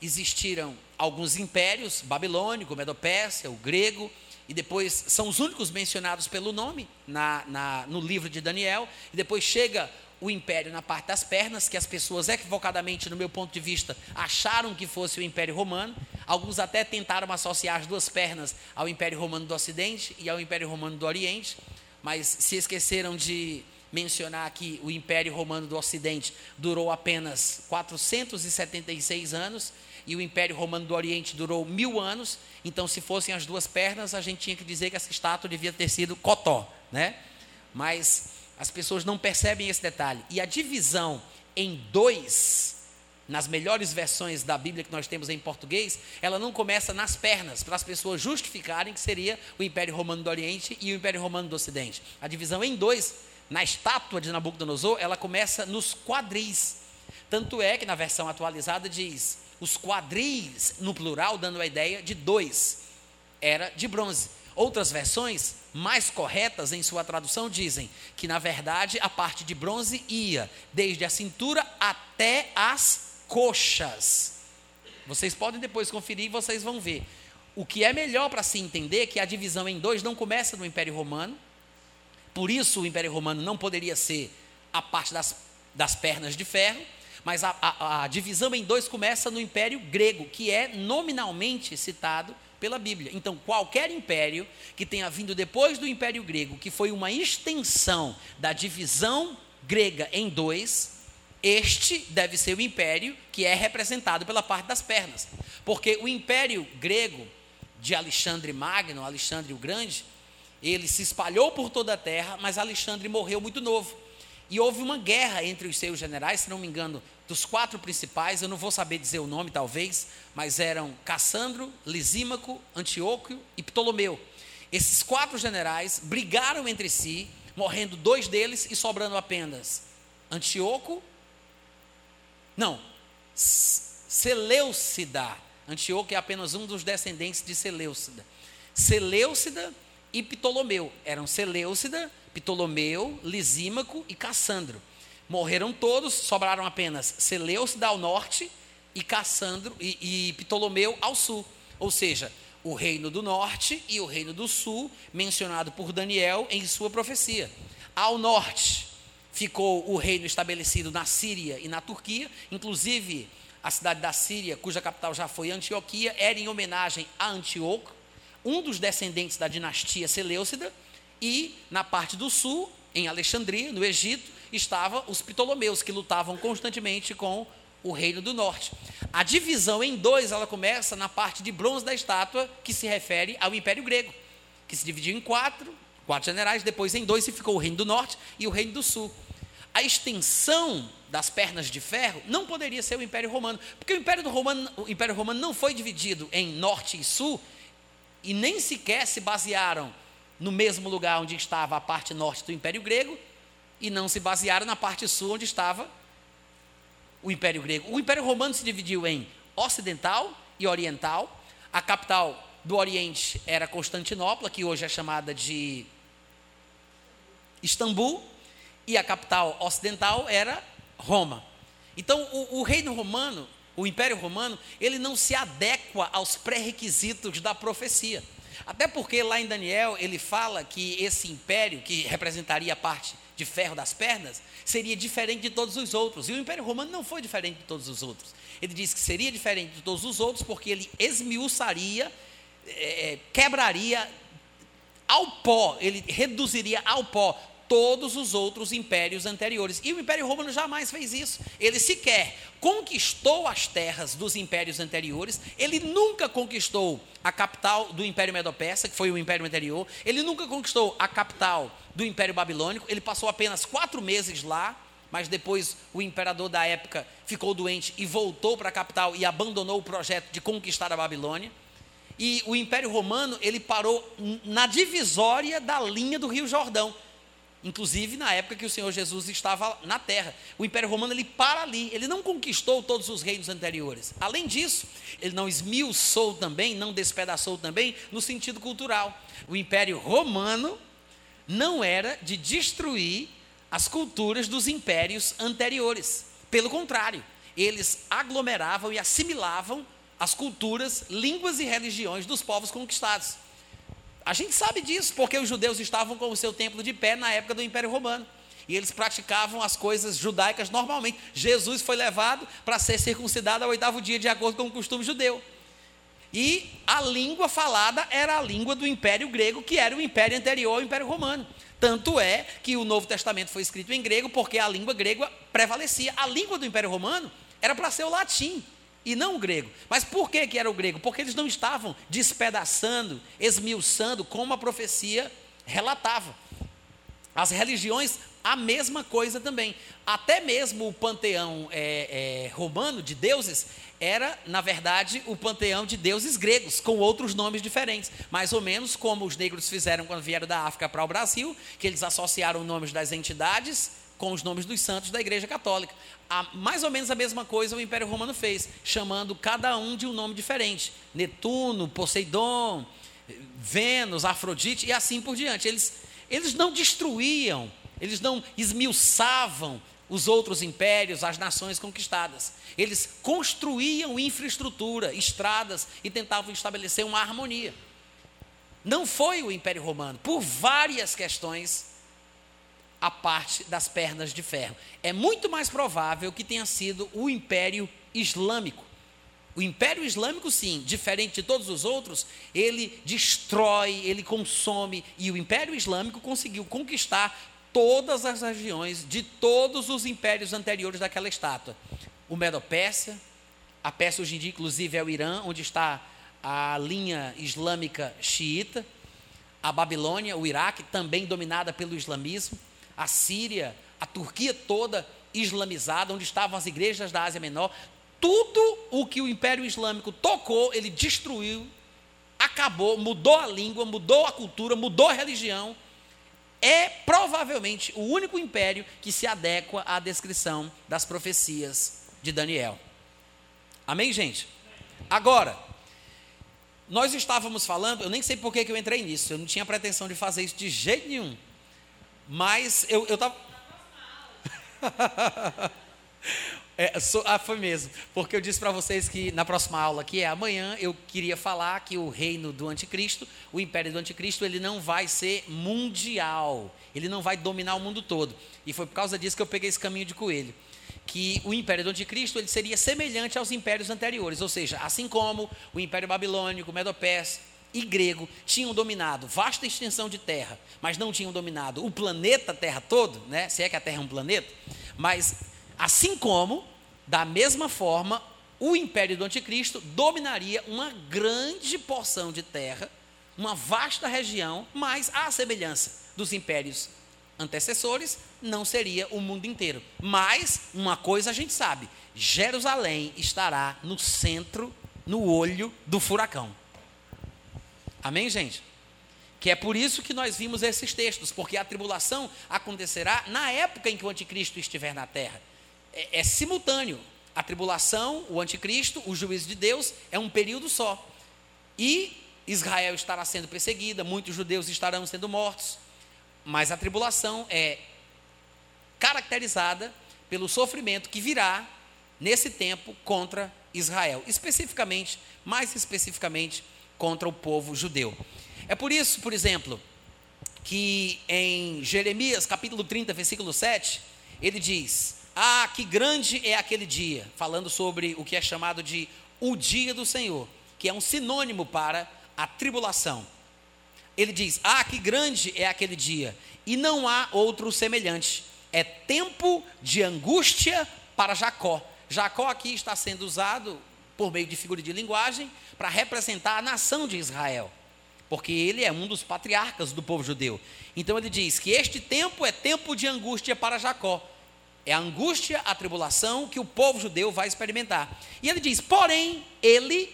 existiram alguns impérios, babilônico, Medopérsia, o grego, e depois são os únicos mencionados pelo nome na, na, no livro de Daniel, e depois chega o império na parte das pernas, que as pessoas equivocadamente, no meu ponto de vista, acharam que fosse o Império Romano. Alguns até tentaram associar as duas pernas ao Império Romano do Ocidente e ao Império Romano do Oriente, mas se esqueceram de mencionar que o Império Romano do Ocidente durou apenas 476 anos e o Império Romano do Oriente durou mil anos. Então, se fossem as duas pernas, a gente tinha que dizer que essa estátua devia ter sido Cotó, né? Mas as pessoas não percebem esse detalhe. E a divisão em dois, nas melhores versões da Bíblia que nós temos em português, ela não começa nas pernas, para as pessoas justificarem que seria o Império Romano do Oriente e o Império Romano do Ocidente. A divisão em dois, na estátua de Nabucodonosor, ela começa nos quadris. Tanto é que na versão atualizada diz os quadris, no plural, dando a ideia de dois, era de bronze. Outras versões, mais corretas em sua tradução, dizem que, na verdade, a parte de bronze ia desde a cintura até as coxas. Vocês podem depois conferir e vocês vão ver. O que é melhor para se entender é que a divisão em dois não começa no Império Romano, por isso o Império Romano não poderia ser a parte das, das pernas de ferro, mas a, a, a divisão em dois começa no Império Grego, que é nominalmente citado pela Bíblia. Então, qualquer império que tenha vindo depois do Império Grego, que foi uma extensão da divisão grega em dois, este deve ser o império que é representado pela parte das pernas. Porque o império grego de Alexandre Magno, Alexandre o Grande, ele se espalhou por toda a terra, mas Alexandre morreu muito novo. E houve uma guerra entre os seus generais, se não me engano, dos quatro principais, eu não vou saber dizer o nome talvez, mas eram Cassandro, Lisímaco, Antíoco e Ptolomeu. Esses quatro generais brigaram entre si, morrendo dois deles e sobrando apenas Antíoco, não, Seleucida. Antíoco é apenas um dos descendentes de Seleucida. Seleucida e Ptolomeu. Eram Seleucida, Ptolomeu, Lisímaco e Cassandro. Morreram todos, sobraram apenas Seleucida ao norte e Cassandro e, e Ptolomeu ao sul. Ou seja, o reino do norte e o reino do sul, mencionado por Daniel em sua profecia. Ao norte ficou o reino estabelecido na Síria e na Turquia, inclusive a cidade da Síria, cuja capital já foi Antioquia, era em homenagem a Antíoco, um dos descendentes da dinastia Seleucida, e na parte do sul, em Alexandria, no Egito, estavam os Ptolomeus, que lutavam constantemente com o reino do norte. A divisão em dois, ela começa na parte de bronze da estátua, que se refere ao Império Grego, que se dividiu em quatro, quatro generais, depois em dois se ficou o reino do norte e o reino do sul. A extensão das pernas de ferro não poderia ser o Império Romano, porque o Império, Romano, o Império Romano não foi dividido em norte e sul, e nem sequer se basearam no mesmo lugar onde estava a parte norte do Império Grego e não se basearam na parte sul onde estava o Império Grego. O Império Romano se dividiu em ocidental e oriental. A capital do Oriente era Constantinopla, que hoje é chamada de Istambul, e a capital ocidental era Roma. Então, o, o reino romano, o Império Romano, ele não se adequa aos pré-requisitos da profecia. Até porque lá em Daniel ele fala que esse império, que representaria a parte de ferro das pernas, seria diferente de todos os outros. E o Império Romano não foi diferente de todos os outros. Ele diz que seria diferente de todos os outros porque ele esmiuçaria, é, quebraria ao pó, ele reduziria ao pó todos os outros impérios anteriores. E o Império Romano jamais fez isso. Ele sequer conquistou as terras dos impérios anteriores, ele nunca conquistou a capital do Império Medo-Persa, que foi o império anterior, ele nunca conquistou a capital do Império Babilônico, ele passou apenas quatro meses lá, mas depois o imperador da época ficou doente e voltou para a capital e abandonou o projeto de conquistar a Babilônia. E o Império Romano, ele parou na divisória da linha do Rio Jordão, inclusive na época que o Senhor Jesus estava na terra. O Império Romano ele para ali, ele não conquistou todos os reinos anteriores. Além disso, ele não esmiuçou também, não despedaçou também no sentido cultural. O Império Romano não era de destruir as culturas dos impérios anteriores. Pelo contrário, eles aglomeravam e assimilavam as culturas, línguas e religiões dos povos conquistados. A gente sabe disso porque os judeus estavam com o seu templo de pé na época do Império Romano. E eles praticavam as coisas judaicas normalmente. Jesus foi levado para ser circuncidado ao oitavo dia, de acordo com o costume judeu. E a língua falada era a língua do Império Grego, que era o império anterior ao Império Romano. Tanto é que o Novo Testamento foi escrito em grego, porque a língua grega prevalecia. A língua do Império Romano era para ser o latim e não o grego. Mas por que, que era o grego? Porque eles não estavam despedaçando, esmiuçando, como a profecia relatava. As religiões, a mesma coisa também. Até mesmo o panteão é, é, romano de deuses era, na verdade, o panteão de deuses gregos, com outros nomes diferentes. Mais ou menos como os negros fizeram quando vieram da África para o Brasil, que eles associaram nomes das entidades com os nomes dos santos da Igreja Católica. A, mais ou menos a mesma coisa o Império Romano fez, chamando cada um de um nome diferente: Netuno, Poseidon, Vênus, Afrodite e assim por diante. Eles, eles não destruíam, eles não esmiuçavam os outros impérios, as nações conquistadas. Eles construíam infraestrutura, estradas e tentavam estabelecer uma harmonia. Não foi o Império Romano, por várias questões a parte das pernas de ferro. É muito mais provável que tenha sido o Império Islâmico. O Império Islâmico, sim, diferente de todos os outros, ele destrói, ele consome, e o Império Islâmico conseguiu conquistar todas as regiões de todos os impérios anteriores daquela estátua. O Medo-Pérsia, a Pérsia hoje em dia, inclusive, é o Irã, onde está a linha islâmica xiita, a Babilônia, o Iraque, também dominada pelo islamismo, a Síria, a Turquia toda islamizada, onde estavam as igrejas da Ásia Menor. Tudo o que o Império Islâmico tocou, ele destruiu, acabou, mudou a língua, mudou a cultura, mudou a religião. É provavelmente o único império que se adequa à descrição das profecias de Daniel. Amém, gente? Agora, nós estávamos falando, eu nem sei por que eu entrei nisso, eu não tinha pretensão de fazer isso de jeito nenhum. Mas eu estava. é, sou, ah, foi mesmo. Porque eu disse para vocês que na próxima aula, que é amanhã, eu queria falar que o reino do anticristo, o império do anticristo, ele não vai ser mundial. Ele não vai dominar o mundo todo. E foi por causa disso que eu peguei esse caminho de coelho. Que o império do anticristo ele seria semelhante aos impérios anteriores. Ou seja, assim como o império babilônico, o Medo-Pérsia, e grego tinham dominado vasta extensão de terra, mas não tinham dominado o planeta Terra todo, né? se é que a Terra é um planeta, mas assim como, da mesma forma, o império do anticristo dominaria uma grande porção de terra, uma vasta região, mas à semelhança dos impérios antecessores, não seria o mundo inteiro. Mas uma coisa a gente sabe: Jerusalém estará no centro, no olho do furacão. Amém, gente? Que é por isso que nós vimos esses textos, porque a tribulação acontecerá na época em que o anticristo estiver na terra. É, é simultâneo. A tribulação, o anticristo, o juízo de Deus é um período só. E Israel estará sendo perseguida, muitos judeus estarão sendo mortos. Mas a tribulação é caracterizada pelo sofrimento que virá nesse tempo contra Israel, especificamente, mais especificamente, contra o povo judeu. É por isso, por exemplo, que em Jeremias capítulo 30, versículo 7, ele diz: Ah, que grande é aquele dia, falando sobre o que é chamado de o dia do Senhor, que é um sinônimo para a tribulação. Ele diz: Ah, que grande é aquele dia, e não há outro semelhante. É tempo de angústia para Jacó. Jacó aqui está sendo usado por meio de figura de linguagem, para representar a nação de Israel, porque ele é um dos patriarcas do povo judeu. Então ele diz que este tempo é tempo de angústia para Jacó, É a angústia, a tribulação que o povo judeu vai experimentar. E ele diz: porém, ele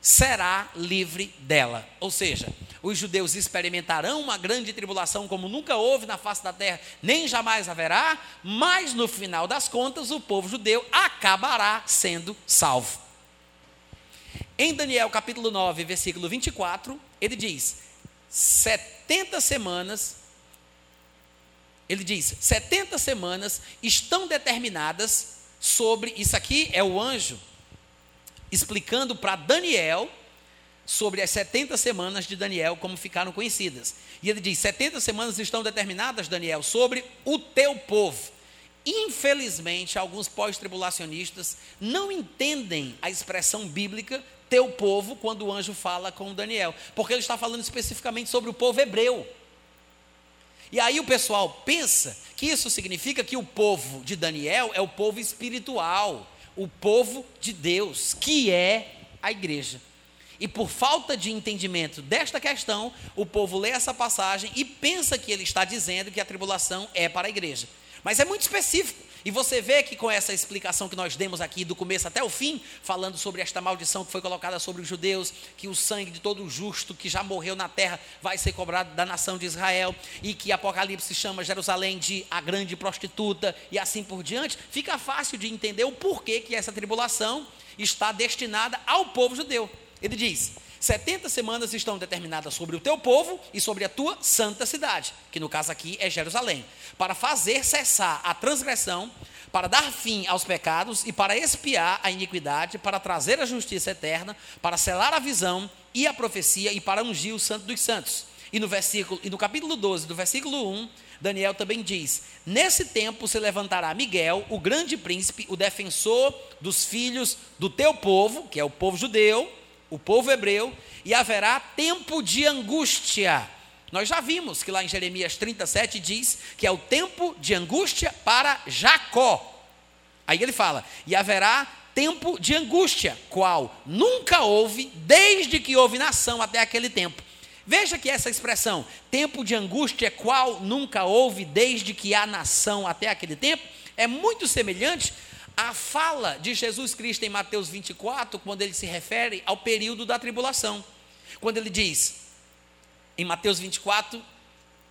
será livre dela. Ou seja, os judeus experimentarão uma grande tribulação como nunca houve na face da terra, nem jamais haverá, mas no final das contas o povo judeu acabará sendo salvo. Em Daniel capítulo 9, versículo 24, ele diz: 70 semanas, ele diz: 70 semanas estão determinadas sobre, isso aqui é o anjo explicando para Daniel sobre as 70 semanas de Daniel, como ficaram conhecidas. E ele diz: 70 semanas estão determinadas, Daniel, sobre o teu povo. Infelizmente, alguns pós-tribulacionistas não entendem a expressão bíblica teu povo quando o anjo fala com Daniel, porque ele está falando especificamente sobre o povo hebreu. E aí o pessoal pensa que isso significa que o povo de Daniel é o povo espiritual, o povo de Deus, que é a igreja. E por falta de entendimento desta questão, o povo lê essa passagem e pensa que ele está dizendo que a tribulação é para a igreja. Mas é muito específico. E você vê que com essa explicação que nós demos aqui, do começo até o fim, falando sobre esta maldição que foi colocada sobre os judeus, que o sangue de todo justo que já morreu na terra vai ser cobrado da nação de Israel, e que Apocalipse chama Jerusalém de a grande prostituta, e assim por diante, fica fácil de entender o porquê que essa tribulação está destinada ao povo judeu. Ele diz: 70 semanas estão determinadas sobre o teu povo e sobre a tua santa cidade, que no caso aqui é Jerusalém, para fazer cessar a transgressão, para dar fim aos pecados e para expiar a iniquidade, para trazer a justiça eterna, para selar a visão e a profecia e para ungir o santo dos santos. E no versículo e no capítulo 12, do versículo 1, Daniel também diz: Nesse tempo se levantará Miguel, o grande príncipe, o defensor dos filhos do teu povo, que é o povo judeu, o povo hebreu, e haverá tempo de angústia. Nós já vimos que lá em Jeremias 37 diz que é o tempo de angústia para Jacó. Aí ele fala: e haverá tempo de angústia, qual nunca houve desde que houve nação até aquele tempo. Veja que essa expressão, tempo de angústia, qual nunca houve desde que há nação até aquele tempo, é muito semelhante a fala de Jesus Cristo em Mateus 24, quando ele se refere ao período da tribulação. Quando ele diz, em Mateus 24,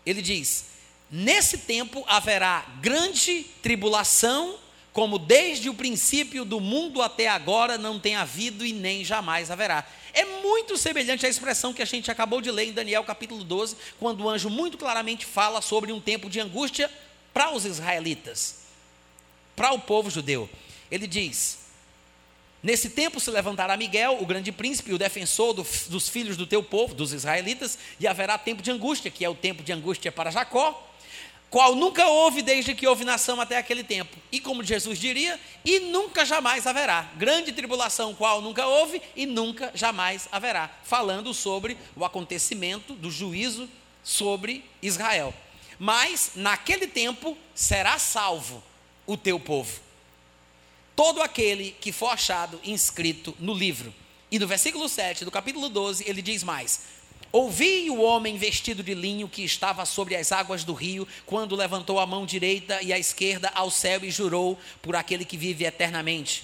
ele diz: Nesse tempo haverá grande tribulação, como desde o princípio do mundo até agora não tem havido e nem jamais haverá. É muito semelhante à expressão que a gente acabou de ler em Daniel capítulo 12, quando o anjo muito claramente fala sobre um tempo de angústia para os israelitas para o povo judeu. Ele diz: Nesse tempo se levantará Miguel, o grande príncipe, o defensor do, dos filhos do teu povo, dos israelitas, e haverá tempo de angústia, que é o tempo de angústia para Jacó, qual nunca houve desde que houve nação até aquele tempo. E como Jesus diria, e nunca jamais haverá. Grande tribulação, qual nunca houve e nunca jamais haverá. Falando sobre o acontecimento do juízo sobre Israel. Mas naquele tempo será salvo o teu povo. Todo aquele que for achado inscrito no livro. E no versículo 7 do capítulo 12, ele diz mais: Ouvi o homem vestido de linho que estava sobre as águas do rio, quando levantou a mão direita e a esquerda ao céu e jurou por aquele que vive eternamente.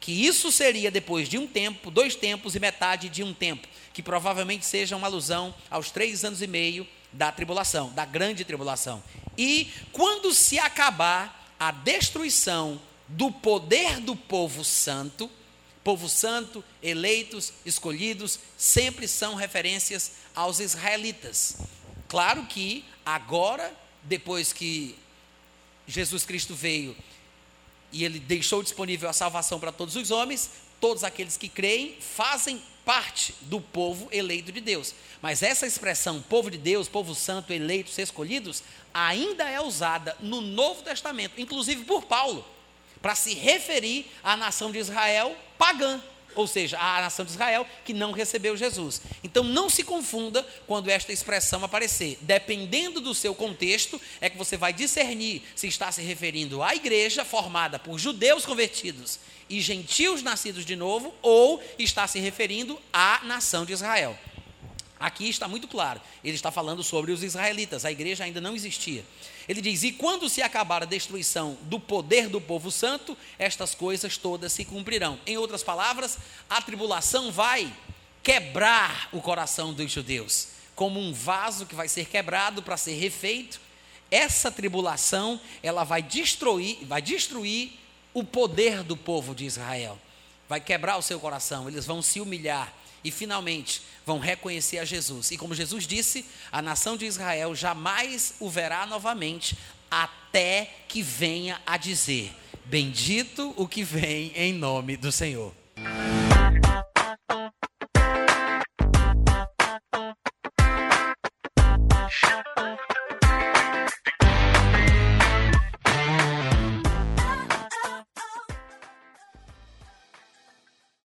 Que isso seria depois de um tempo, dois tempos e metade de um tempo, que provavelmente seja uma alusão aos três anos e meio da tribulação, da grande tribulação. E quando se acabar a destruição do poder do povo santo, povo santo, eleitos, escolhidos, sempre são referências aos israelitas. Claro que agora, depois que Jesus Cristo veio e ele deixou disponível a salvação para todos os homens, todos aqueles que creem fazem parte do povo eleito de Deus. Mas essa expressão, povo de Deus, povo santo, eleitos, escolhidos, ainda é usada no Novo Testamento, inclusive por Paulo, para se referir à nação de Israel pagã, ou seja, à nação de Israel que não recebeu Jesus. Então não se confunda quando esta expressão aparecer. Dependendo do seu contexto, é que você vai discernir se está se referindo à igreja formada por judeus convertidos e gentios nascidos de novo, ou está se referindo à nação de Israel. Aqui está muito claro. Ele está falando sobre os israelitas. A igreja ainda não existia. Ele diz: E quando se acabar a destruição do poder do povo santo, estas coisas todas se cumprirão. Em outras palavras, a tribulação vai quebrar o coração dos judeus, como um vaso que vai ser quebrado para ser refeito. Essa tribulação, ela vai destruir, vai destruir o poder do povo de Israel. Vai quebrar o seu coração, eles vão se humilhar e finalmente vão reconhecer a Jesus. E como Jesus disse, a nação de Israel jamais o verá novamente até que venha a dizer: Bendito o que vem em nome do Senhor.